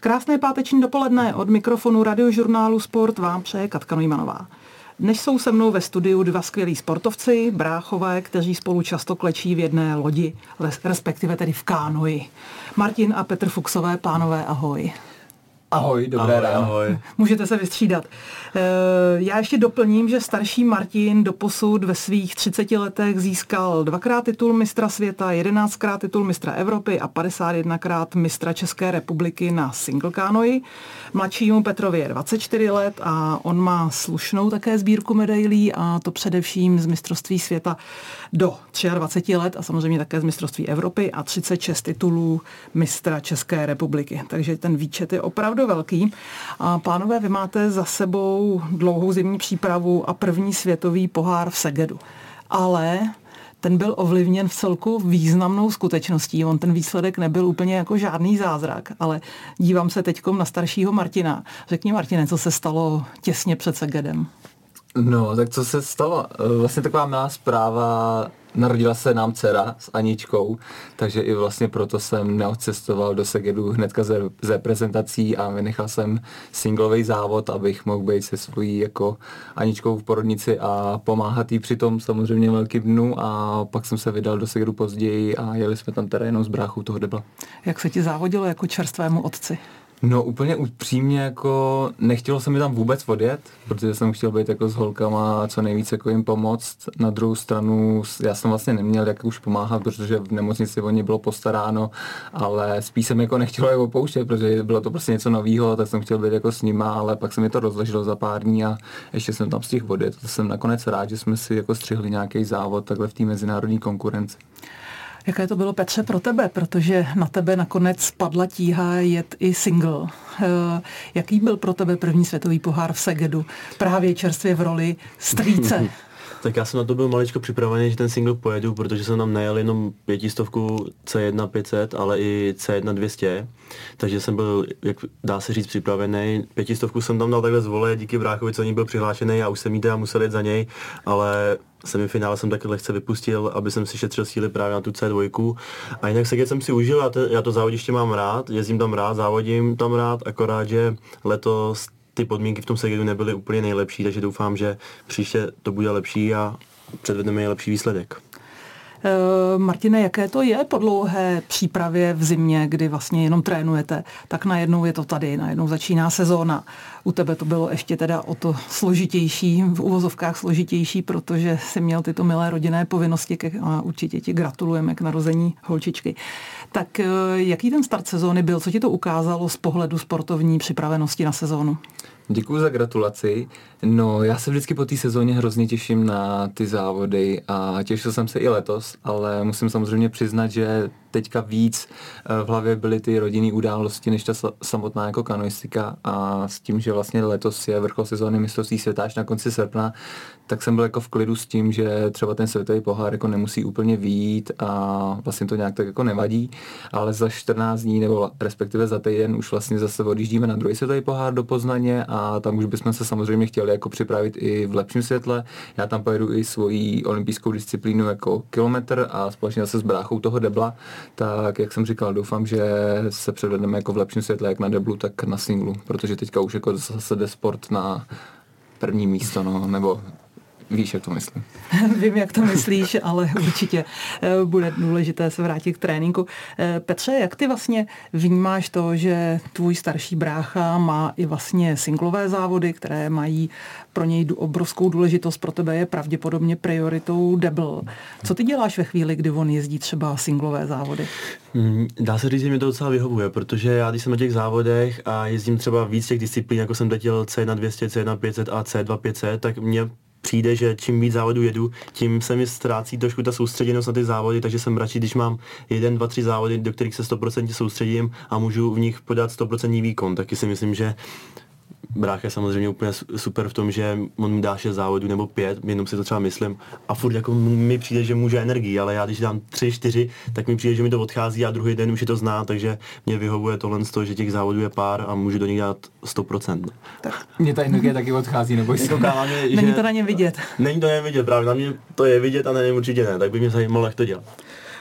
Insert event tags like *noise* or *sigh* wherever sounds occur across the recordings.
Krásné páteční dopoledne od mikrofonu radiožurnálu Sport vám přeje Katka Nojmanová. Dnes jsou se mnou ve studiu dva skvělí sportovci, bráchové, kteří spolu často klečí v jedné lodi, respektive tedy v kánoji. Martin a Petr Fuxové, pánové, ahoj. Ahoj, dobré ahoj, ráno. Ahoj. *laughs* Můžete se vystřídat. Eh, já ještě doplním, že starší Martin doposud ve svých 30 letech získal dvakrát titul mistra světa, 11krát titul mistra Evropy a 51krát mistra České republiky na single kanoji. Mladšímu Petrovi je 24 let a on má slušnou také sbírku medailí a to především z mistrovství světa do 23 let a samozřejmě také z mistrovství Evropy a 36 titulů mistra České republiky. Takže ten výčet je opravdu velký. A pánové, vy máte za sebou dlouhou zimní přípravu a první světový pohár v Segedu. Ale ten byl ovlivněn v celku významnou skutečností. On ten výsledek nebyl úplně jako žádný zázrak, ale dívám se teď na staršího Martina. Řekni Martine, co se stalo těsně před Segedem. No, tak co se stalo? Vlastně taková milá zpráva Narodila se nám dcera s Aničkou, takže i vlastně proto jsem neodcestoval do Segedu hnedka ze, ze prezentací a vynechal jsem singlový závod, abych mohl být se svojí jako Aničkou v porodnici a pomáhat jí při tom samozřejmě velkým dnu a pak jsem se vydal do Segedu později a jeli jsme tam teda jenom z bráchu toho debla. Jak se ti závodilo jako čerstvému otci? No úplně upřímně jako nechtělo se mi tam vůbec odjet, protože jsem chtěl být jako s holkama co nejvíce jako jim pomoct. Na druhou stranu já jsem vlastně neměl jak už pomáhat, protože v nemocnici o ně bylo postaráno, ale spíš jsem jako nechtěl je opouštět, protože bylo to prostě něco nového, tak jsem chtěl být jako s nima, ale pak se mi to rozleželo za pár dní a ještě jsem tam z těch vody. To jsem nakonec rád, že jsme si jako střihli nějaký závod takhle v té mezinárodní konkurenci. Jaké to bylo, Petře, pro tebe? Protože na tebe nakonec spadla tíha jet i single. Eh, jaký byl pro tebe první světový pohár v Segedu? Právě čerstvě v roli strýce. *laughs* Tak já jsem na to byl maličko připravený, že ten single pojedu, protože jsem tam nejel jenom pětistovku C1 500, ale i C1 200. Takže jsem byl, jak dá se říct, připravený. Pětistovku jsem tam dal takhle z vole, díky bráchovi, co ní byl přihlášený a už jsem jí teda musel jít za něj, ale semifinále jsem taky lehce vypustil, aby jsem si šetřil síly právě na tu C2. A jinak se jsem si užil, já to, já to závodiště mám rád, jezdím tam rád, závodím tam rád, akorát, že letos ty podmínky v tom Segedu nebyly úplně nejlepší, takže doufám, že příště to bude lepší a předvedeme lepší výsledek. Uh, Martine, jaké to je po dlouhé přípravě v zimě, kdy vlastně jenom trénujete, tak najednou je to tady, najednou začíná sezóna. U tebe to bylo ještě teda o to složitější, v uvozovkách složitější, protože jsi měl tyto milé rodinné povinnosti a určitě ti gratulujeme k narození holčičky. Tak uh, jaký ten start sezóny byl? Co ti to ukázalo z pohledu sportovní připravenosti na sezónu? Děkuji za gratulaci. No, já se vždycky po té sezóně hrozně těším na ty závody a těšil jsem se i letos, ale musím samozřejmě přiznat, že teďka víc eh, v hlavě byly ty rodinné události než ta samotná jako kanoistika a s tím, že vlastně letos je vrchol sezóny mistrovství světa až na konci srpna, tak jsem byl jako v klidu s tím, že třeba ten světový pohár jako nemusí úplně výjít a vlastně to nějak tak jako nevadí, ale za 14 dní nebo respektive za týden už vlastně zase odjíždíme na druhý světový pohár do Poznaně a tam už bychom se samozřejmě chtěli jako připravit i v lepším světle. Já tam pojedu i svoji olympijskou disciplínu jako kilometr a společně zase s bráchou toho debla, tak jak jsem říkal, doufám, že se předvedeme jako v lepším světle jak na deblu, tak na singlu, protože teďka už jako zase jde sport na první místo, no, nebo Víš, jak to myslím. *laughs* Vím, jak to myslíš, ale určitě eh, bude důležité se vrátit k tréninku. Eh, Petře, jak ty vlastně vnímáš to, že tvůj starší brácha má i vlastně singlové závody, které mají pro něj obrovskou důležitost, pro tebe je pravděpodobně prioritou debl. Co ty děláš ve chvíli, kdy on jezdí třeba singlové závody? Mm, dá se říct, že mi to docela vyhovuje, protože já když jsem na těch závodech a jezdím třeba víc těch disciplín, jako jsem teď C1 200, C1 500 a C2 500, tak mě přijde, že čím víc závodů jedu, tím se mi ztrácí trošku ta soustředěnost na ty závody, takže jsem radši, když mám jeden, dva, tři závody, do kterých se 100% soustředím a můžu v nich podat 100% výkon, taky si myslím, že brácha je samozřejmě úplně super v tom, že on mi dá 6 závodů nebo 5, jenom si to třeba myslím. A furt jako mi přijde, že může energii, ale já když dám 3, 4, tak mi přijde, že mi to odchází a druhý den už je to zná, takže mě vyhovuje tohle z toho, že těch závodů je pár a můžu do nich dát 100%. Tak. Mě ta energie taky odchází, nebo se. Mě, Není to na něm vidět. Není to na něm vidět, právě na mě to je vidět a na něm určitě ne, tak by mě zajímalo, jak to dělat.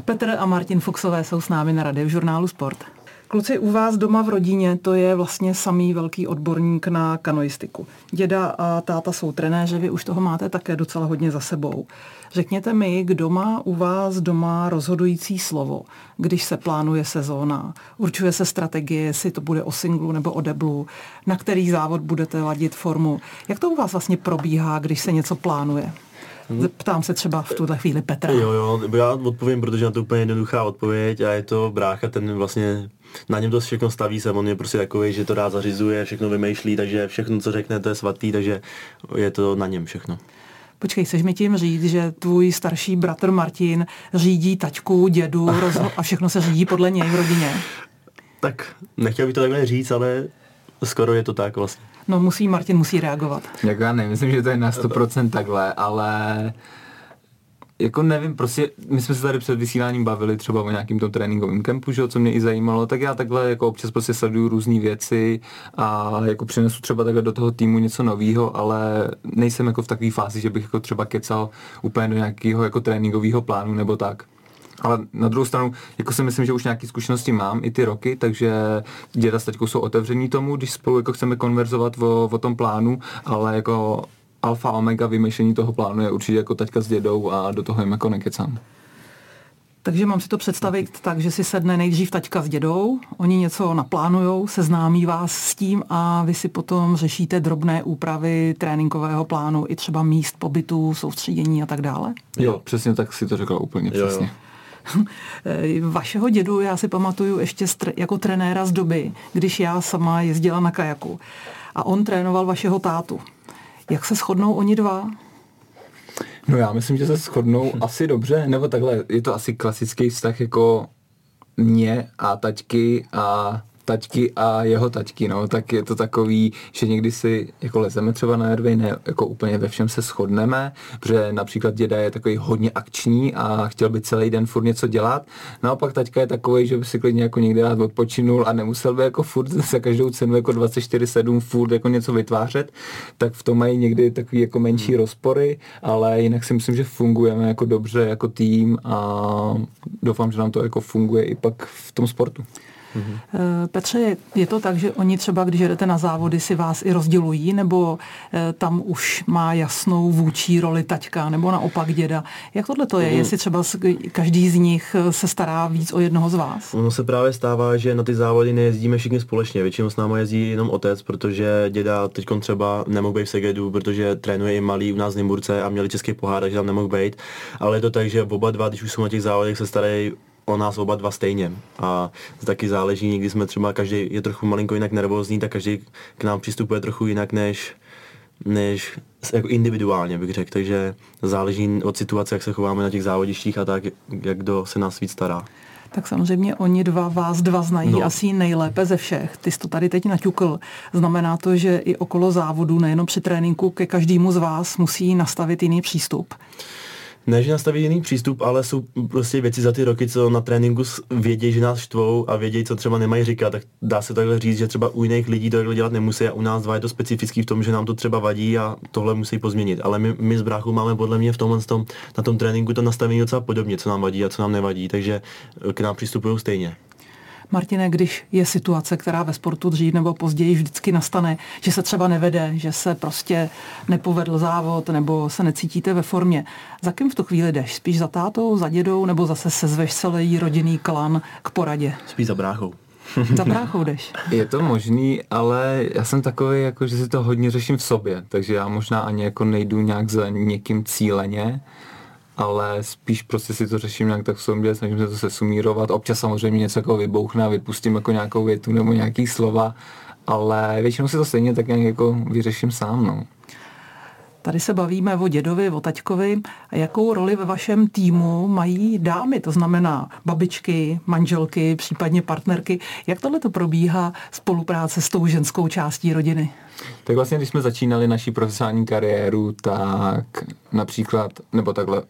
Petr a Martin Fuxové jsou s námi na žurnálu Sport. Kluci, u vás doma v rodině to je vlastně samý velký odborník na kanoistiku. Děda a táta jsou trenéři, vy už toho máte také docela hodně za sebou. Řekněte mi, kdo má u vás doma rozhodující slovo, když se plánuje sezóna, určuje se strategie, jestli to bude o singlu nebo o deblu, na který závod budete ladit formu. Jak to u vás vlastně probíhá, když se něco plánuje? Ptám se třeba v tuhle chvíli Petra. Jo, jo, já odpovím, protože na to úplně jednoduchá odpověď a je to brácha, ten vlastně na něm to všechno staví se, on je prostě takový, že to rád zařizuje, všechno vymýšlí, takže všechno, co řekne, to je svatý, takže je to na něm všechno. Počkej, chceš mi tím říct, že tvůj starší bratr Martin řídí taťku, dědu rozho- a všechno se řídí podle něj v rodině? Tak nechtěl bych to takhle říct, ale skoro je to tak vlastně. No musí, Martin musí reagovat. Jako já nemyslím, že to je na 100% takhle, ale jako nevím, prostě my jsme se tady před vysíláním bavili třeba o nějakým tom tréninkovém kempu, že, co mě i zajímalo, tak já takhle jako občas prostě sleduju různé věci a jako přinesu třeba takhle do toho týmu něco nového, ale nejsem jako v takové fázi, že bych jako třeba kecal úplně do nějakého jako tréninkového plánu nebo tak. Ale na druhou stranu, jako si myslím, že už nějaké zkušenosti mám i ty roky, takže děda s jsou otevření tomu, když spolu jako chceme konverzovat o, o tom plánu, ale jako alfa omega vymýšlení toho plánu je určitě jako taťka s dědou a do toho jim jako nekecám. Takže mám si to představit tak, že si sedne nejdřív taťka s dědou, oni něco naplánujou, seznámí vás s tím a vy si potom řešíte drobné úpravy tréninkového plánu i třeba míst pobytu, soustředění a tak dále? Jo, přesně tak si to řekla úplně Jo, jo. přesně. *laughs* Vašeho dědu já si pamatuju ještě jako trenéra z doby, když já sama jezdila na kajaku. A on trénoval vašeho tátu. Jak se shodnou oni dva? No já myslím, že se shodnou *laughs* asi dobře, nebo takhle, je to asi klasický vztah jako mě a taťky a taťky a jeho taťky, no, tak je to takový, že někdy si jako lezeme třeba na nervy, ne jako úplně ve všem se shodneme, protože například děda je takový hodně akční a chtěl by celý den furt něco dělat, naopak taťka je takový, že by si klidně jako někde rád odpočinul a nemusel by jako furt *laughs* za každou cenu jako 24-7 furt jako něco vytvářet, tak v tom mají někdy takový jako menší rozpory, ale jinak si myslím, že fungujeme jako dobře jako tým a doufám, že nám to jako funguje i pak v tom sportu. Eh, Petře, je to tak, že oni třeba, když jdete na závody, si vás i rozdělují, nebo eh, tam už má jasnou vůči roli taťka, nebo naopak děda? Jak tohle to je? Jestli třeba každý z nich eh, se stará víc o jednoho z vás? Ono se právě stává, že na ty závody nejezdíme všichni společně. Většinou s náma jezdí jenom otec, protože děda teď třeba nemohl být v Segedu, protože trénuje i malý u nás v Nymburce a měli český pohár, takže tam nemohl být. Ale je to tak, že oba dva, když už jsou na těch závodech, se starají o nás oba dva stejně. A taky záleží, někdy jsme třeba, každý je trochu malinko jinak nervózní, tak každý k nám přistupuje trochu jinak než než jako individuálně bych řekl, takže záleží od situace, jak se chováme na těch závodištích a tak, jak kdo se nás víc stará. Tak samozřejmě oni dva, vás dva znají. No. asi nejlépe ze všech. Ty jsi to tady teď naťukl. Znamená to, že i okolo závodu, nejenom při tréninku, ke každému z vás musí nastavit jiný přístup. Ne, že nastaví jiný přístup, ale jsou prostě věci za ty roky, co na tréninku vědějí, že nás štvou a vědějí, co třeba nemají říkat, tak dá se takhle říct, že třeba u jiných lidí to takhle dělat nemusí a u nás dva je to specifický v tom, že nám to třeba vadí a tohle musí pozměnit. Ale my, my s bráchou máme podle mě v tomhle tom, na tom tréninku to nastavení docela podobně, co nám vadí a co nám nevadí, takže k nám přistupují stejně. Martine, když je situace, která ve sportu dřív nebo později vždycky nastane, že se třeba nevede, že se prostě nepovedl závod nebo se necítíte ve formě, za kým v tu chvíli jdeš? Spíš za tátou, za dědou nebo zase sezveš celý rodinný klan k poradě? Spíš za bráchou. *laughs* Za bráchou jdeš. Je to možný, ale já jsem takový, jako, že si to hodně řeším v sobě, takže já možná ani jako nejdu nějak za někým cíleně, ale spíš prostě si to řeším nějak tak v sobě, snažím se to sesumírovat. Občas samozřejmě něco jako vybouchne a vypustím jako nějakou větu nebo nějaký slova, ale většinou si to stejně tak nějak jako vyřeším sám, no. Tady se bavíme o dědovi, o taťkovi. A jakou roli ve vašem týmu mají dámy, to znamená babičky, manželky, případně partnerky? Jak tohle to probíhá spolupráce s tou ženskou částí rodiny? Tak vlastně, když jsme začínali naší profesionální kariéru, tak například, nebo takhle,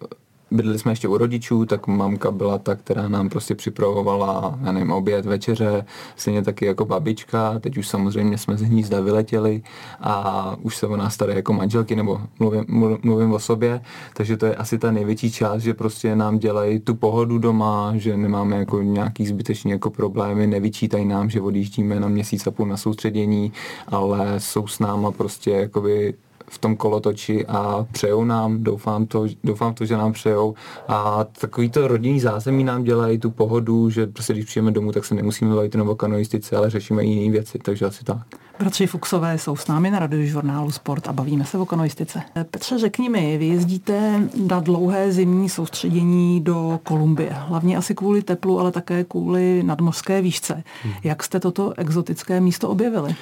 bydleli jsme ještě u rodičů, tak mamka byla ta, která nám prostě připravovala, já nevím, oběd, večeře, stejně taky jako babička, teď už samozřejmě jsme z hnízda vyletěli a už se o nás staré jako manželky, nebo mluvím, mluvím o sobě, takže to je asi ta největší část, že prostě nám dělají tu pohodu doma, že nemáme jako nějaký zbytečný jako problémy, nevyčítají nám, že odjíždíme na měsíc a půl na soustředění, ale jsou s náma prostě jakoby v tom kolotoči a přejou nám, doufám, to, doufám to, že nám přejou a takový to rodinný zázemí nám dělají tu pohodu, že prostě když přijeme domů, tak se nemusíme bavit jenom o kanoistice, ale řešíme i jiné věci, takže asi tak. Bratři Fuxové jsou s námi na radiožurnálu Sport a bavíme se o kanoistice. Petře, řekni mi, vy jezdíte na dlouhé zimní soustředění do Kolumbie, hlavně asi kvůli teplu, ale také kvůli nadmořské výšce. Hmm. Jak jste toto exotické místo objevili?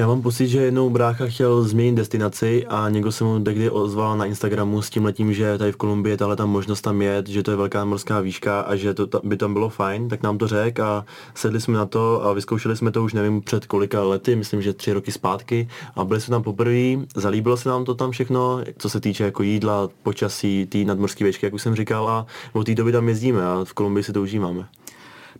Já mám pocit, že jednou brácha chtěl změnit destinaci a někdo se mu tehdy ozval na Instagramu s tím letím, že tady v Kolumbii tahle tam možnost tam jet, že to je velká morská výška a že to by tam bylo fajn, tak nám to řekl a sedli jsme na to a vyzkoušeli jsme to už nevím před kolika lety, myslím, že tři roky zpátky a byli jsme tam poprvé, zalíbilo se nám to tam všechno, co se týče jako jídla, počasí, té nadmorské výšky, jak už jsem říkal a od té doby tam jezdíme a v Kolumbii si to užíváme.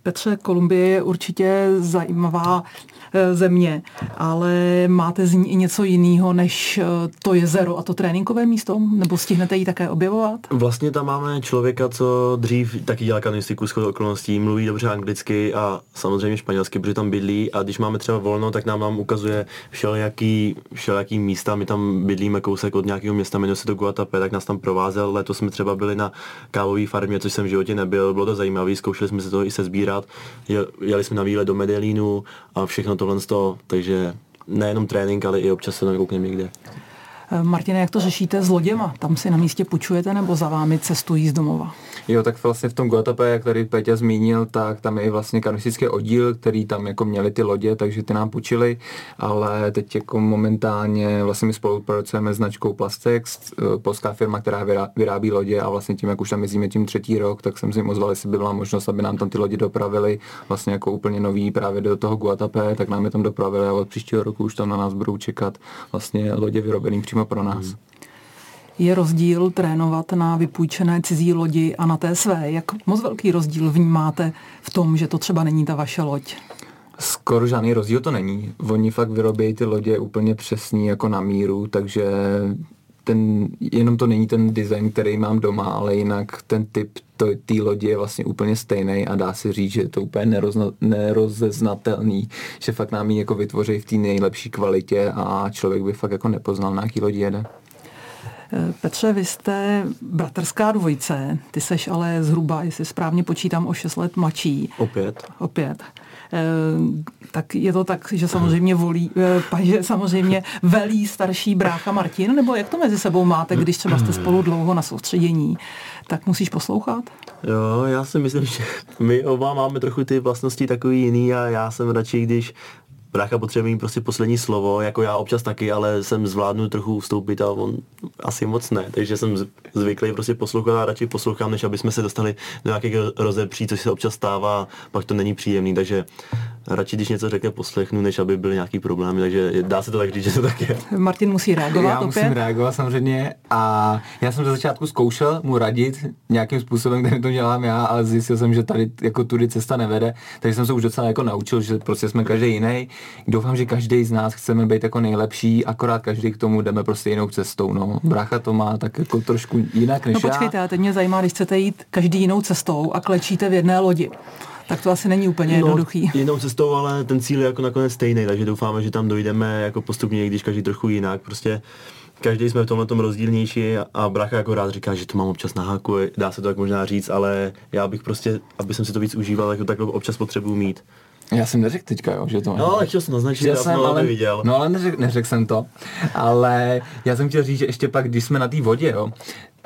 Petře, Kolumbie je určitě zajímavá Eh, země, ale máte z ní i něco jiného než eh, to jezero a to tréninkové místo? Nebo stihnete ji také objevovat? Vlastně tam máme člověka, co dřív taky dělá kanistiku s okolností, mluví dobře anglicky a samozřejmě španělsky, protože tam bydlí a když máme třeba volno, tak nám, nám ukazuje všelijaký, všelijaký místa. My tam bydlíme kousek od nějakého města, jmenuje se to Guatape, tak nás tam provázel. Letos jsme třeba byli na kávové farmě, což jsem v životě nebyl. Bylo to zajímavé, zkoušeli jsme se to i se sbírat. Jeli jsme na výlet do Medellínu a všechno tohle z toho, takže nejenom trénink, ale i občas se nakoukneme někde. Martine, jak to řešíte s loděma? Tam si na místě půjčujete nebo za vámi cestují z domova? Jo, tak vlastně v tom Guatape, jak tady Peťa zmínil, tak tam je i vlastně kanoistický oddíl, který tam jako měli ty lodě, takže ty nám půjčili, ale teď jako momentálně vlastně my spolupracujeme s značkou Plastex, eh, polská firma, která vyrábí lodě a vlastně tím, jak už tam jezdíme tím třetí rok, tak jsem si ozval, jestli by byla možnost, aby nám tam ty lodi dopravili vlastně jako úplně nový právě do toho Guatape, tak nám je tam dopravili a od příštího roku už tam na nás budou čekat vlastně lodě vyrobený přímo pro nás. Hmm je rozdíl trénovat na vypůjčené cizí lodi a na té své? Jak moc velký rozdíl vnímáte v tom, že to třeba není ta vaše loď? Skoro žádný rozdíl to není. Oni fakt vyrobějí ty lodě úplně přesný jako na míru, takže ten, jenom to není ten design, který mám doma, ale jinak ten typ té lodi je vlastně úplně stejný a dá se říct, že je to úplně nerozna, nerozeznatelný, že fakt nám ji jako vytvoří v té nejlepší kvalitě a člověk by fakt jako nepoznal, na jaký lodi jede. Petře, vy jste bratrská dvojice, ty seš ale zhruba, jestli správně počítám, o 6 let mladší. Opět. Opět eh, tak je to tak, že samozřejmě volí, eh, že samozřejmě velí starší brácha Martin, nebo jak to mezi sebou máte, když třeba jste spolu dlouho na soustředění, tak musíš poslouchat? Jo, já si myslím, že my oba máme trochu ty vlastnosti takový jiný a já jsem radši, když brácha potřebuje mít prostě poslední slovo, jako já občas taky, ale jsem zvládnu trochu ustoupit a on asi moc ne, takže jsem zvyklý prostě poslouchat a radši poslouchám, než aby jsme se dostali do nějakého rozepří, což se občas stává, pak to není příjemný, takže radši, když něco řekne, poslechnu, než aby byly nějaký problémy, takže dá se to tak říct, že to tak je. Martin musí reagovat Já opět. musím reagovat samozřejmě a já jsem ze začátku zkoušel mu radit nějakým způsobem, který to dělám já, ale zjistil jsem, že tady jako tudy cesta nevede, takže jsem se už docela jako naučil, že prostě jsme každý jiný. Doufám, že každý z nás chceme být jako nejlepší, akorát každý k tomu jdeme prostě jinou cestou. No. Brácha to má tak jako trošku jinak než no počkejte, já. teď mě zajímá, když chcete jít každý jinou cestou a klečíte v jedné lodi tak to asi není úplně no, jednoduchý. Jinou cestou, ale ten cíl je jako nakonec stejný, takže doufáme, že tam dojdeme jako postupně, když každý trochu jinak. Prostě každý jsme v tomhle tom rozdílnější a bracha jako rád říká, že to mám občas na háku, dá se to tak možná říct, ale já bych prostě, aby jsem si to víc užíval, tak to občas potřebuji mít. Já jsem neřekl teďka, jo, že to No, ale chtěl jsem naznačit, že jsem ale, viděl. No ale neřekl neřek jsem to, ale já jsem chtěl říct, že ještě pak, když jsme na té vodě, jo,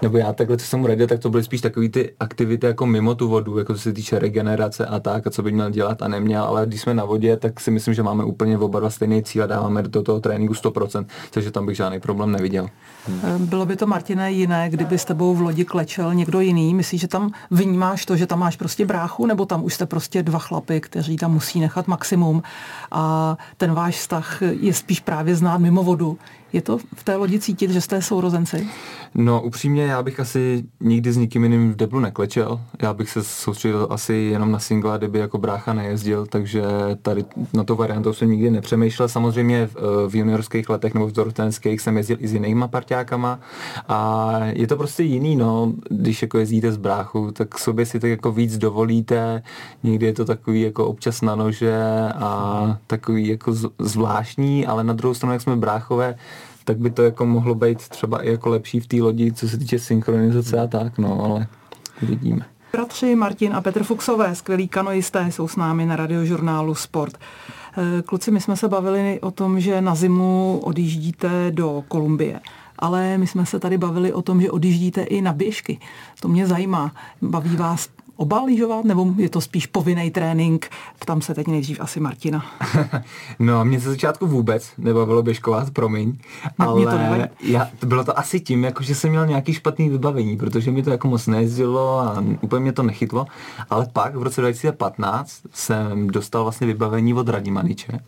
nebo já takhle, co jsem radil, tak to byly spíš takové ty aktivity jako mimo tu vodu, jako co se týče regenerace a tak, a co by měl dělat a neměl, ale když jsme na vodě, tak si myslím, že máme úplně oba dva stejný cíl a dáváme do toho tréninku 100%, takže tam bych žádný problém neviděl. Hmm. Bylo by to, Martine, jiné, kdyby s tebou v lodi klečel někdo jiný? Myslíš, že tam vnímáš to, že tam máš prostě bráchu, nebo tam už jste prostě dva chlapy, kteří tam musí nechat maximum a ten váš vztah je spíš právě znát mimo vodu? Je to v té lodi cítit, že jste sourozenci? No upřímně, já bych asi nikdy s nikým jiným v deblu neklečel. Já bych se soustředil asi jenom na singla, kdyby jako brácha nejezdil, takže tady na to variantu jsem nikdy nepřemýšlel. Samozřejmě v, eh, v juniorských letech nebo v dorostenských jsem jezdil i s jinýma parťákama a je to prostě jiný, no, když jako jezdíte s bráchou, tak sobě si tak jako víc dovolíte, někdy je to takový jako občas na nože a takový jako zvláštní, ale na druhou stranu, jak jsme bráchové, tak by to jako mohlo být třeba i jako lepší v té lodi, co se týče synchronizace a tak, no, ale vidíme. Bratři Martin a Petr Fuxové, skvělí kanoisté, jsou s námi na radiožurnálu Sport. Eh, kluci, my jsme se bavili o tom, že na zimu odjíždíte do Kolumbie ale my jsme se tady bavili o tom, že odjíždíte i na běžky. To mě zajímá. Baví vás oba lyžovat, nebo je to spíš povinný trénink? Tam se teď nejdřív asi Martina. *laughs* no, mě ze začátku vůbec nebavilo běžkovat, promiň, no, ale to, já, bylo to asi tím, jako že jsem měl nějaký špatný vybavení, protože mi to jako moc nejezdilo a úplně mě to nechytlo, ale pak v roce 2015 jsem dostal vlastně vybavení od Radimaniče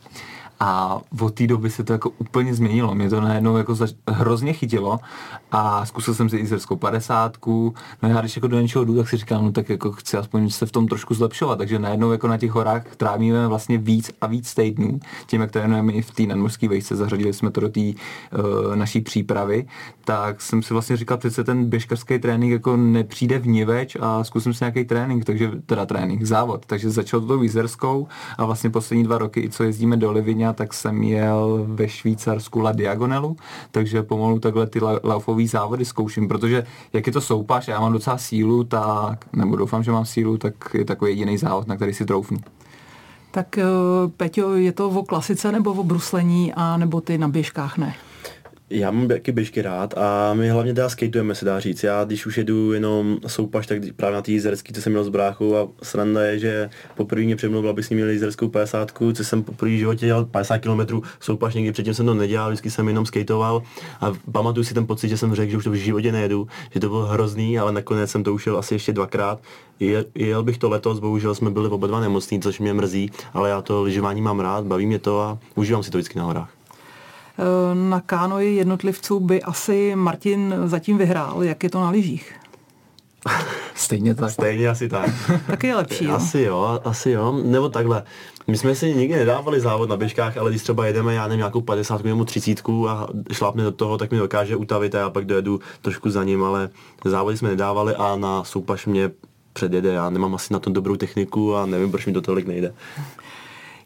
a od té doby se to jako úplně změnilo. Mě to najednou jako zač- hrozně chytilo a zkusil jsem si izraelskou padesátku. No já když jako do něčeho jdu, tak si říkám, no tak jako chci aspoň se v tom trošku zlepšovat. Takže najednou jako na těch horách trávíme vlastně víc a víc týdnů. Tím, jak trénujeme i v té nadmořské vejce, zařadili jsme to do té uh, naší přípravy, tak jsem si vlastně říkal, přece ten běžkařský trénink jako nepřijde v niveč a zkusím si nějaký trénink, takže teda trénink, závod. Takže začal to tou Izerskou a vlastně poslední dva roky, i co jezdíme do Livině, tak jsem jel ve Švýcarsku La Diagonelu, takže pomalu takhle ty laufové závody zkouším, protože jak je to soupaš, já mám docela sílu, tak, nebo doufám, že mám sílu, tak je takový jediný závod, na který si troufnu. Tak eh, Peťo, je to o klasice nebo o bruslení a nebo ty na běžkách ne? Já mám taky běžky rád a my hlavně teda skateujeme, se dá říct. Já když už jedu jenom soupaš, tak právě na té jízerský, co jsem měl s bráchou a sranda je, že poprvé mě přemluvil, aby s ním měl jízerskou 50, co jsem poprvé v životě dělal 50 km soupaš, někdy předtím jsem to nedělal, vždycky jsem jenom skateoval a pamatuju si ten pocit, že jsem řekl, že už to v životě nejedu, že to bylo hrozný, ale nakonec jsem to ušel asi ještě dvakrát. Je, jel bych to letos, bohužel jsme byli oba dva nemocní, což mě mrzí, ale já to lyžování mám rád, baví mě to a užívám si to vždycky na horách. Eh, na kánoji jednotlivců by asi Martin zatím vyhrál. Jak je to na lyžích? *laughs* Stejně tak. Stejně asi tak. tak je lepší, jo? Asi jo, asi jo. Nebo takhle. My jsme si nikdy nedávali závod na běžkách, ale když třeba jedeme, já nevím, nějakou 50 nebo 30 a šlápne do toho, tak mi dokáže utavit a já pak dojedu trošku za ním, ale závody jsme nedávali a na soupaš mě předjede. Já nemám asi na tom dobrou techniku a nevím, proč mi to tolik nejde.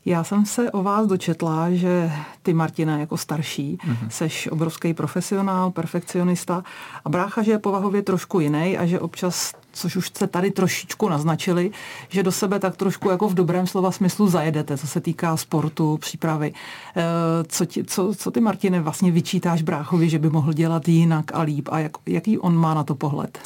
Já jsem se o vás dočetla, že ty, Martina, jako starší, mm-hmm. seš obrovský profesionál, perfekcionista a brácha, že je povahově trošku jiný a že občas, což už jste tady trošičku naznačili, že do sebe tak trošku jako v dobrém slova smyslu zajedete, co se týká sportu, přípravy. Eh, co, ti, co, co ty, Martine, vlastně vyčítáš bráchovi, že by mohl dělat jinak a líp a jak, jaký on má na to pohled?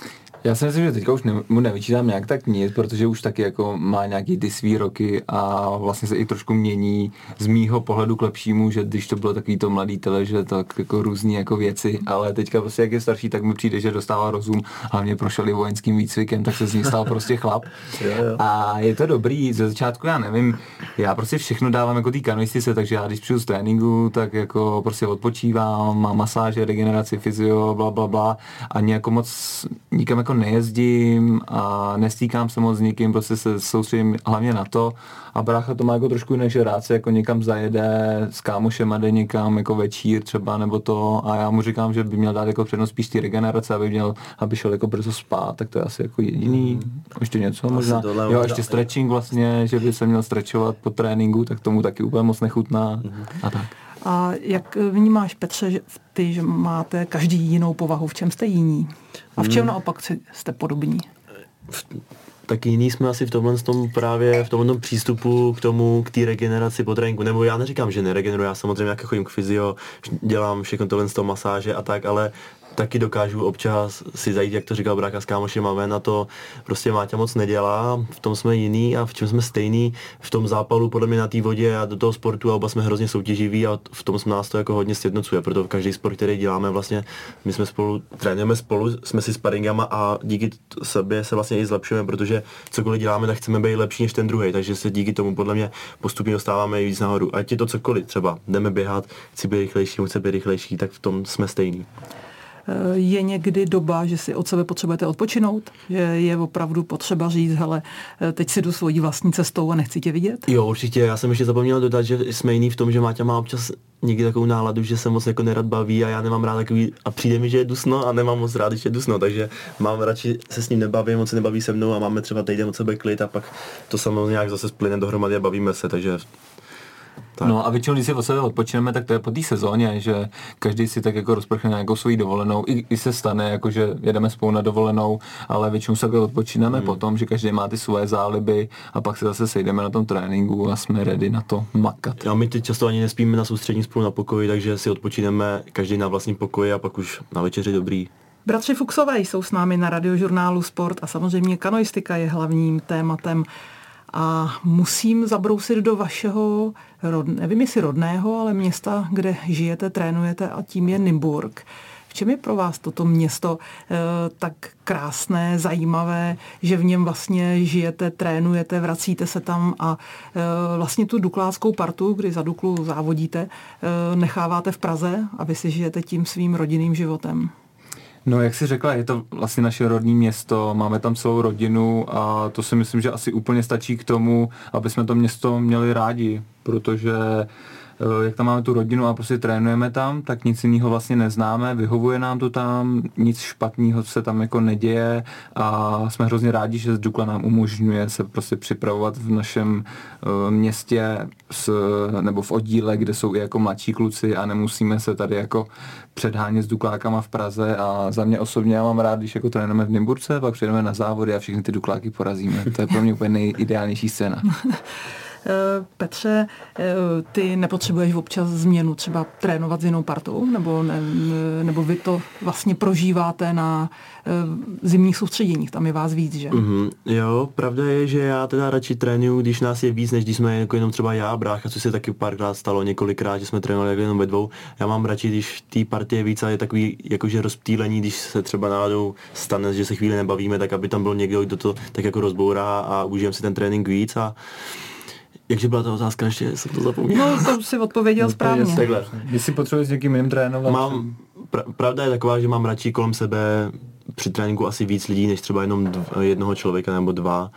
Já si myslím, že teďka už ne, mu nevyčítám nějak tak nic, protože už taky jako má nějaký ty svý roky a vlastně se i trošku mění z mýho pohledu k lepšímu, že když to bylo takový to mladý tele, že tak jako různý jako věci, ale teďka prostě jak je starší, tak mi přijde, že dostává rozum, hlavně prošel i vojenským výcvikem, tak se z ní stal prostě chlap. *laughs* A je to dobrý, ze začátku já nevím, já prostě všechno dávám jako té kanoistice, takže já když přijdu z tréninku, tak jako prostě odpočívám, mám masáže, regeneraci, fyzio, bla, bla, bla a nějak moc nikam jako nejezdím a nestýkám se moc s nikým, prostě se soustředím hlavně na to a brácha to má jako trošku jinak, že rád se jako někam zajede s kámošem a jde někam jako večír třeba nebo to a já mu říkám, že by měl dát jako přednost spíš té regenerace, aby měl, aby šel jako brzo spát, tak to je asi jako jediný, mm. ještě něco možná, jo, ještě stretching vlastně, že by se měl stretchovat po tréninku, tak tomu taky úplně moc nechutná mm. a tak. A jak vnímáš, Petře, že ty, že máte každý jinou povahu, v čem jste jiní? A v čem hmm. naopak jste podobní? tak jiný jsme asi v tomhle tom právě v tomhle přístupu k tomu, k té regeneraci po tréninku. Nebo já neříkám, že neregeneruji, já samozřejmě jak chodím k fyzio, dělám všechno tohle z toho masáže a tak, ale taky dokážu občas si zajít, jak to říkal brácha s kámošem ven a to prostě Máťa moc nedělá, v tom jsme jiný a v čem jsme stejný, v tom zápalu podle mě na té vodě a do toho sportu a oba jsme hrozně soutěživí a v tom jsme nás to jako hodně sjednocuje, proto každý sport, který děláme vlastně, my jsme spolu, trénujeme spolu, jsme si sparingama a díky sobě se vlastně i zlepšujeme, protože cokoliv děláme, tak chceme být lepší než ten druhý, takže se díky tomu podle mě postupně dostáváme víc nahoru. Ať je to cokoliv, třeba jdeme běhat, chci být rychlejší, chci být rychlejší, tak v tom jsme stejný. Eh, je někdy doba, že si od sebe potřebujete odpočinout, že je opravdu potřeba říct, hele, eh, teď si jdu svojí vlastní cestou a nechci tě vidět? Jo, určitě. Já jsem ještě zapomněl dodat, že jsme jiný v tom, že Máťa má občas někdy takovou náladu, že se moc jako nerad baví a já nemám rád takový, a přijde mi, že je dusno a nemám moc rád, když je dusno, takže mám radši se s ním nebaví, moc se nebaví se mnou a máme třeba týden od sebe klid a pak to samozřejmě nějak zase splyne dohromady a bavíme se, takže tak. No a většinou, když si od sebe odpočineme, tak to je po té sezóně, že každý si tak jako rozprchne nějakou svoji dovolenou. I, I, se stane, jako že jedeme spolu na dovolenou, ale většinou se odpočínáme hmm. potom, že každý má ty svoje záliby a pak se zase sejdeme na tom tréninku a jsme ready na to makat. A my teď často ani nespíme na soustřední spolu na pokoji, takže si odpočineme každý na vlastním pokoji a pak už na večeři dobrý. Bratři Fuxové jsou s námi na radiožurnálu Sport a samozřejmě kanoistika je hlavním tématem a musím zabrousit do vašeho, nevím jestli rodného, ale města, kde žijete, trénujete a tím je Nymburk. V čem je pro vás toto město e, tak krásné, zajímavé, že v něm vlastně žijete, trénujete, vracíte se tam a e, vlastně tu dukláckou partu, kdy za Duklu závodíte, e, necháváte v Praze a vy si žijete tím svým rodinným životem? No, jak jsi řekla, je to vlastně naše rodní město, máme tam celou rodinu a to si myslím, že asi úplně stačí k tomu, aby jsme to město měli rádi, protože Eh, jak tam máme tu rodinu a prostě trénujeme tam, tak nic jiného vlastně neznáme, vyhovuje nám to tam, nic špatného se tam jako neděje a jsme hrozně rádi, že Dukla nám umožňuje se prostě připravovat v našem uh, městě s, nebo v oddíle, kde jsou i jako mladší kluci a nemusíme se tady jako předhánět s Duklákama v Praze a za mě osobně já mám rád, když jako trénujeme v Nymburce, pak přijdeme na závody a všechny ty Dukláky porazíme. To je pro mě úplně nejideálnější scéna. *laughs* Eh, Petře, eh, ty nepotřebuješ občas změnu, třeba trénovat s jinou partou, nebo, ne, nebo vy to vlastně prožíváte na eh, zimních soustředěních, tam je vás víc, že? Mm-hmm. Jo, pravda je, že já teda radši trénuju, když nás je víc, než když jsme jako jenom třeba já brácha, co se taky párkrát stalo, několikrát, že jsme trénovali jako jenom ve dvou. Já mám radši, když té partie je víc a je takový jakože rozptýlení, když se třeba náhodou stane, že se chvíli nebavíme, tak aby tam byl někdo, kdo to tak jako rozbourá a užijeme si ten trénink víc a Jakže byla ta otázka, ještě jsem to zapomněl. No, to si odpověděl *laughs* no, správně. Takhle. Jestli potřebuješ s někým jiným trénovat? Mám, pra, pravda je taková, že mám radši kolem sebe při tréninku asi víc lidí, než třeba jenom dv, jednoho člověka nebo dva.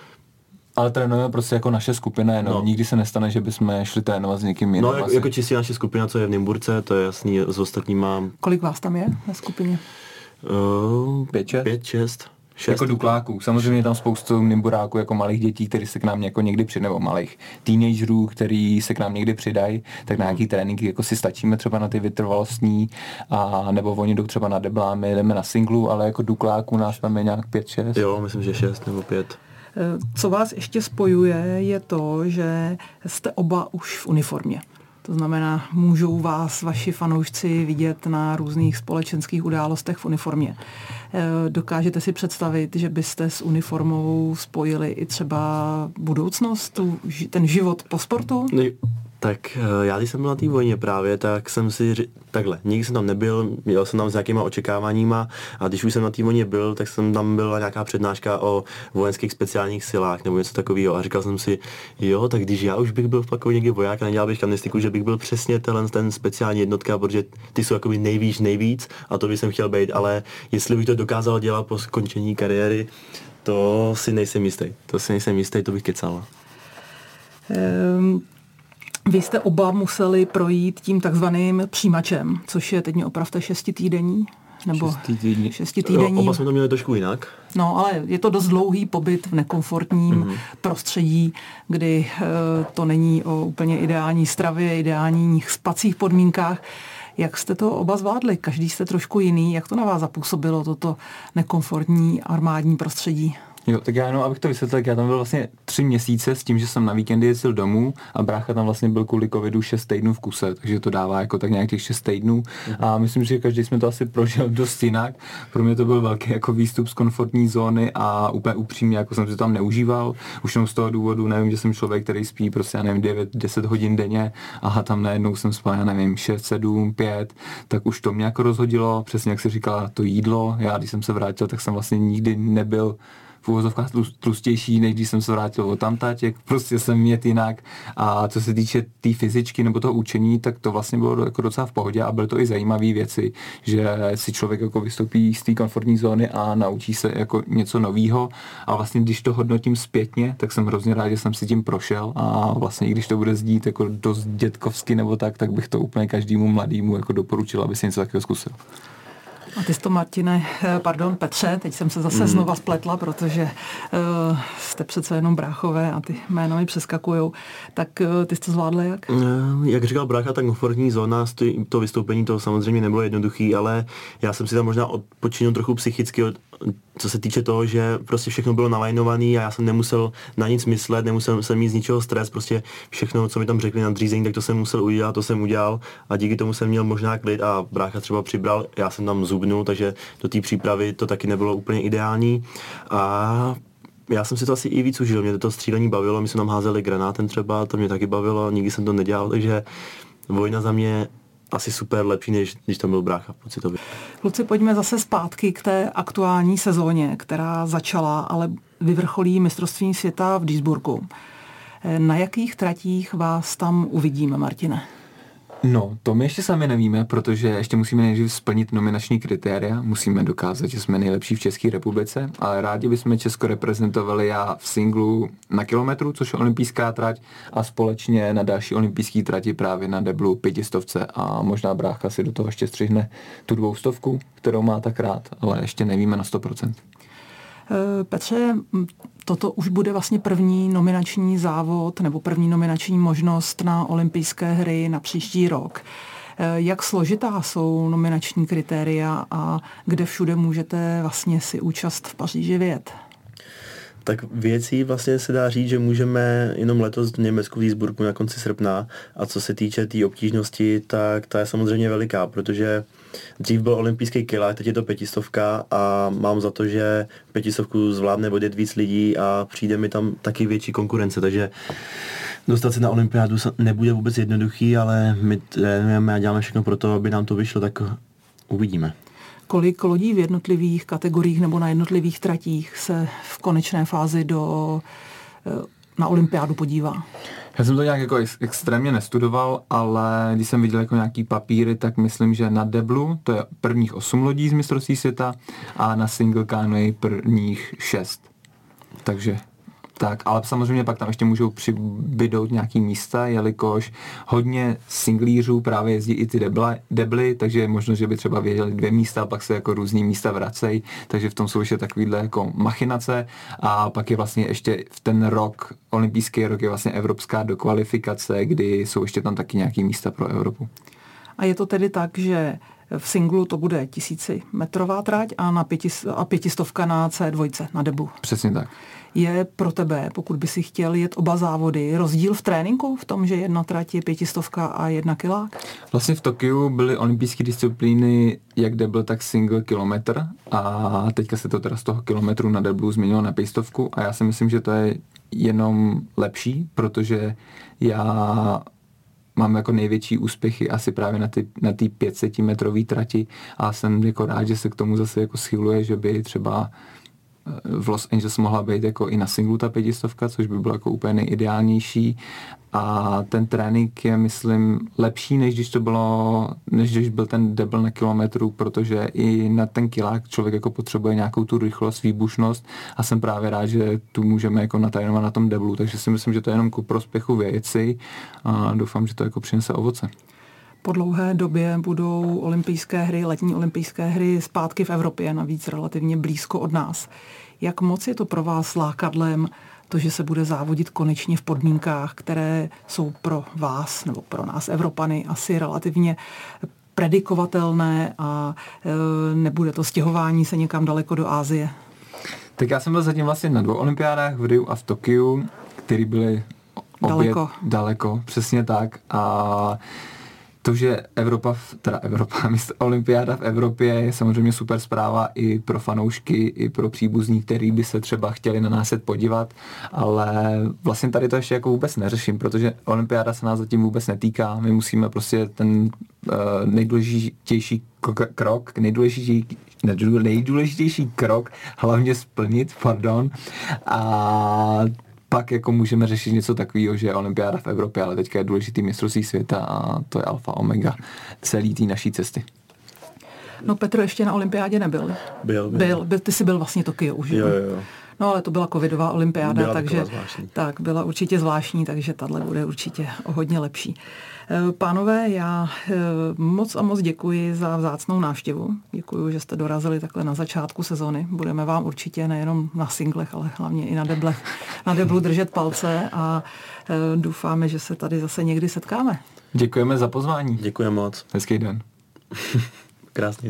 Ale trénujeme prostě jako naše skupina jenom. No. Nikdy se nestane, že bychom šli trénovat s někým jiným. No, jako, jako čistě naše skupina, co je v Nymburce, to je jasný, s ostatníma. Kolik vás tam je na skupině? Uh, pět, šest. Pět, šest. Šest. Jako dukláků. Samozřejmě je tam spoustu nimburáků jako malých dětí, kteří se k nám jako někdy přidají, nebo malých teenagerů, který se k nám někdy přidají, tak na nějaký tréninky jako si stačíme třeba na ty vytrvalostní, a nebo oni jdou třeba na deblámy, jdeme na singlu, ale jako dukláků nás tam je nějak pět, šest. Jo, myslím, že šest nebo pět. Eh, co vás ještě spojuje, je to, že jste oba už v uniformě. To znamená, můžou vás vaši fanoušci vidět na různých společenských událostech v uniformě. Eh, dokážete si představit, že byste s uniformou spojili i třeba budoucnost, ten život po sportu? Tak eh, já když jsem byl na té vojně právě, tak jsem si takhle, nikdy jsem tam nebyl, měl jsem tam s nějakýma očekáváníma a když už jsem na té vojně byl, tak jsem tam byla nějaká přednáška o vojenských speciálních silách nebo něco takového a říkal jsem si, jo, tak když já už bych byl fakt někdy voják a nedělal bych kanistiku, že bych byl přesně ten, ten speciální jednotka, protože ty jsou jakoby nejvíc, nejvíc a to bych jsem chtěl být, ale jestli bych to dokázal dělat po skončení kariéry, to si nejsem jistý. To si nejsem jistý, to bych kecal. Um, vy jste oba museli projít tím takzvaným přijímačem, což je, teď mě opravte, šestitýdenní? Nebo šestitýdenní. šestitýdenní. Oba jsme to měli trošku jinak. No, ale je to dost dlouhý pobyt v nekomfortním mm-hmm. prostředí, kdy e, to není o úplně ideální stravě, ideálních spacích podmínkách. Jak jste to oba zvládli? Každý jste trošku jiný. Jak to na vás zapůsobilo, toto nekomfortní armádní prostředí? Jo, tak já jenom, abych to vysvětlil, já tam byl vlastně tři měsíce s tím, že jsem na víkendy jezdil domů a brácha tam vlastně byl kvůli covidu 6 týdnů v kuse, takže to dává jako tak nějak těch 6 týdnů mm-hmm. a myslím, že každý jsme to asi prožil dost jinak. Pro mě to byl velký jako výstup z komfortní zóny a úplně upřímně, jako jsem si tam neužíval, už jenom z toho důvodu, nevím, že jsem člověk, který spí prostě, já nevím, 9-10 hodin denně a tam najednou jsem spal, já nevím, 6, 7, 5, tak už to mě jako rozhodilo, přesně jak se říká, to jídlo. Já, když jsem se vrátil, tak jsem vlastně nikdy nebyl v uvozovkách tlustější, než když jsem se vrátil od tamtať, jak prostě jsem mět jinak. A co se týče té tý fyzičky nebo toho učení, tak to vlastně bylo jako docela v pohodě a byly to i zajímavé věci, že si člověk jako vystoupí z té komfortní zóny a naučí se jako něco nového. A vlastně když to hodnotím zpětně, tak jsem hrozně rád, že jsem si tím prošel a vlastně i když to bude zdít jako dost dětkovsky nebo tak, tak bych to úplně každému mladému jako doporučil, aby si něco takového zkusil. A ty jsi to, Martine, eh, pardon, Petře, teď jsem se zase mm. znova spletla, protože uh, jste přece jenom bráchové a ty jména mi přeskakujou. Tak uh, ty jsi to zvládla jak? Jak říkal brácha, tak komfortní zóna, to vystoupení to samozřejmě nebylo jednoduché, ale já jsem si tam možná odpočinul trochu psychicky od, co se týče toho, že prostě všechno bylo nalajnované a já jsem nemusel na nic myslet, nemusel jsem mít z ničeho stres, prostě všechno, co mi tam řekli na dřízení, tak to jsem musel udělat, to jsem udělal a díky tomu jsem měl možná klid a brácha třeba přibral, já jsem tam zubnul, takže do té přípravy to taky nebylo úplně ideální a já jsem si to asi i víc užil, mě to střílení bavilo, my jsme tam házeli granátem třeba, to mě taky bavilo, nikdy jsem to nedělal, takže vojna za mě asi super lepší, než když tam byl brácha pocitově. Kluci, pojďme zase zpátky k té aktuální sezóně, která začala, ale vyvrcholí mistrovství světa v Duisburgu. Na jakých tratích vás tam uvidíme, Martine? No, to my ještě sami nevíme, protože ještě musíme nejdřív splnit nominační kritéria, musíme dokázat, že jsme nejlepší v České republice, ale rádi bychom Česko reprezentovali já v singlu na kilometru, což je olympijská trať, a společně na další olympijské trati právě na deblu pětistovce a možná brácha si do toho ještě střihne tu dvoustovku, kterou má tak rád, ale ještě nevíme na 100%. Eh, Petře, toto už bude vlastně první nominační závod nebo první nominační možnost na olympijské hry na příští rok. Eh, jak složitá jsou nominační kritéria a kde všude můžete vlastně si účast v Paříži vědět? Tak věcí vlastně se dá říct, že můžeme jenom letos v Německu v Duisburgu na konci srpna. A co se týče té tý obtížnosti, tak ta je samozřejmě veliká, protože dřív byl olympijský kilák, teď je to pětistovka a mám za to, že pětistovku zvládne vodit víc lidí a přijde mi tam taky větší konkurence, takže dostat se na olympiádu nebude vůbec jednoduchý, ale my trénujeme a děláme všechno pro to, aby nám to vyšlo, tak uvidíme kolik lodí v jednotlivých kategoriích nebo na jednotlivých tratích se v konečné fázi do, eh, na olympiádu podívá? Já jsem to nějak jako ex- extrémně nestudoval, ale když jsem viděl jako nějaký papíry, tak myslím, že na deblu to je prvních 8 lodí z mistrovství světa a na single canoe prvních 6. Takže tak, ale samozřejmě pak tam ještě můžou přibydout nějaký místa, jelikož hodně singlířů právě jezdí i ty debly, debly takže je možno, že by třeba věděli dvě místa, pak se jako různý místa vracejí, takže v tom jsou ještě takovýhle jako machinace a pak je vlastně ještě v ten rok, olympijský rok je vlastně evropská dokvalifikace, kdy jsou ještě tam taky nějaký místa pro Evropu. A je to tedy tak, že v singlu to bude tisícimetrová trať a, na pětis, a pětistovka na C2, na debu. Přesně tak je pro tebe, pokud by si chtěl jet oba závody, rozdíl v tréninku v tom, že jedna trať je pětistovka a jedna kilák? Vlastně v Tokiu byly olympijské disciplíny jak double, tak single kilometr a teďka se to teda z toho kilometru na double změnilo na pětistovku a já si myslím, že to je jenom lepší, protože já mám jako největší úspěchy asi právě na ty, na ty 500 metrový trati a jsem jako rád, že se k tomu zase jako schyluje, že by třeba v Los Angeles mohla být jako i na singlu ta pětistovka, což by bylo jako úplně nejideálnější. A ten trénink je, myslím, lepší, než když to bylo, než když byl ten debel na kilometru, protože i na ten kilák člověk jako potřebuje nějakou tu rychlost, výbušnost. A jsem právě rád, že tu můžeme jako natrénovat na tom deblu, takže si myslím, že to je jenom ku prospěchu věci. A doufám, že to jako přinese ovoce po dlouhé době budou olympijské hry, letní olympijské hry zpátky v Evropě, navíc relativně blízko od nás. Jak moc je to pro vás lákadlem to, že se bude závodit konečně v podmínkách, které jsou pro vás nebo pro nás Evropany asi relativně predikovatelné a e, nebude to stěhování se někam daleko do Ázie? Tak já jsem byl zatím vlastně na dvou olympiádách v Riu a v Tokiu, které byly obě daleko. daleko, přesně tak. A to, že Evropa, teda Evropa, *laughs* místo olympiáda v Evropě je samozřejmě super zpráva i pro fanoušky, i pro příbuzní, který by se třeba chtěli na nás podívat, ale vlastně tady to ještě jako vůbec neřeším, protože olympiáda se nás zatím vůbec netýká. My musíme prostě ten uh, nejdůležitější krok, nejdůležitější, nejdůležitější krok hlavně splnit, pardon, a pak jako můžeme řešit něco takového, že je olympiáda v Evropě, ale teďka je důležitý mistrovství světa a to je alfa omega celý té naší cesty. No Petr ještě na olympiádě nebyl. Byl, byl. byl, byl ty jsi byl vlastně Tokio už. Jo, jo, jo. No ale to byla covidová olympiáda, byla takže zvláštní. tak byla určitě zvláštní, takže tahle bude určitě o hodně lepší. Eh, pánové, já eh, moc a moc děkuji za vzácnou návštěvu. Děkuji, že jste dorazili takhle na začátku sezony. Budeme vám určitě nejenom na singlech, ale hlavně i na deblech, na deblu držet palce a eh, doufáme, že se tady zase někdy setkáme. Děkujeme za pozvání. Děkujeme moc. Hezký den. *laughs* Krásný den.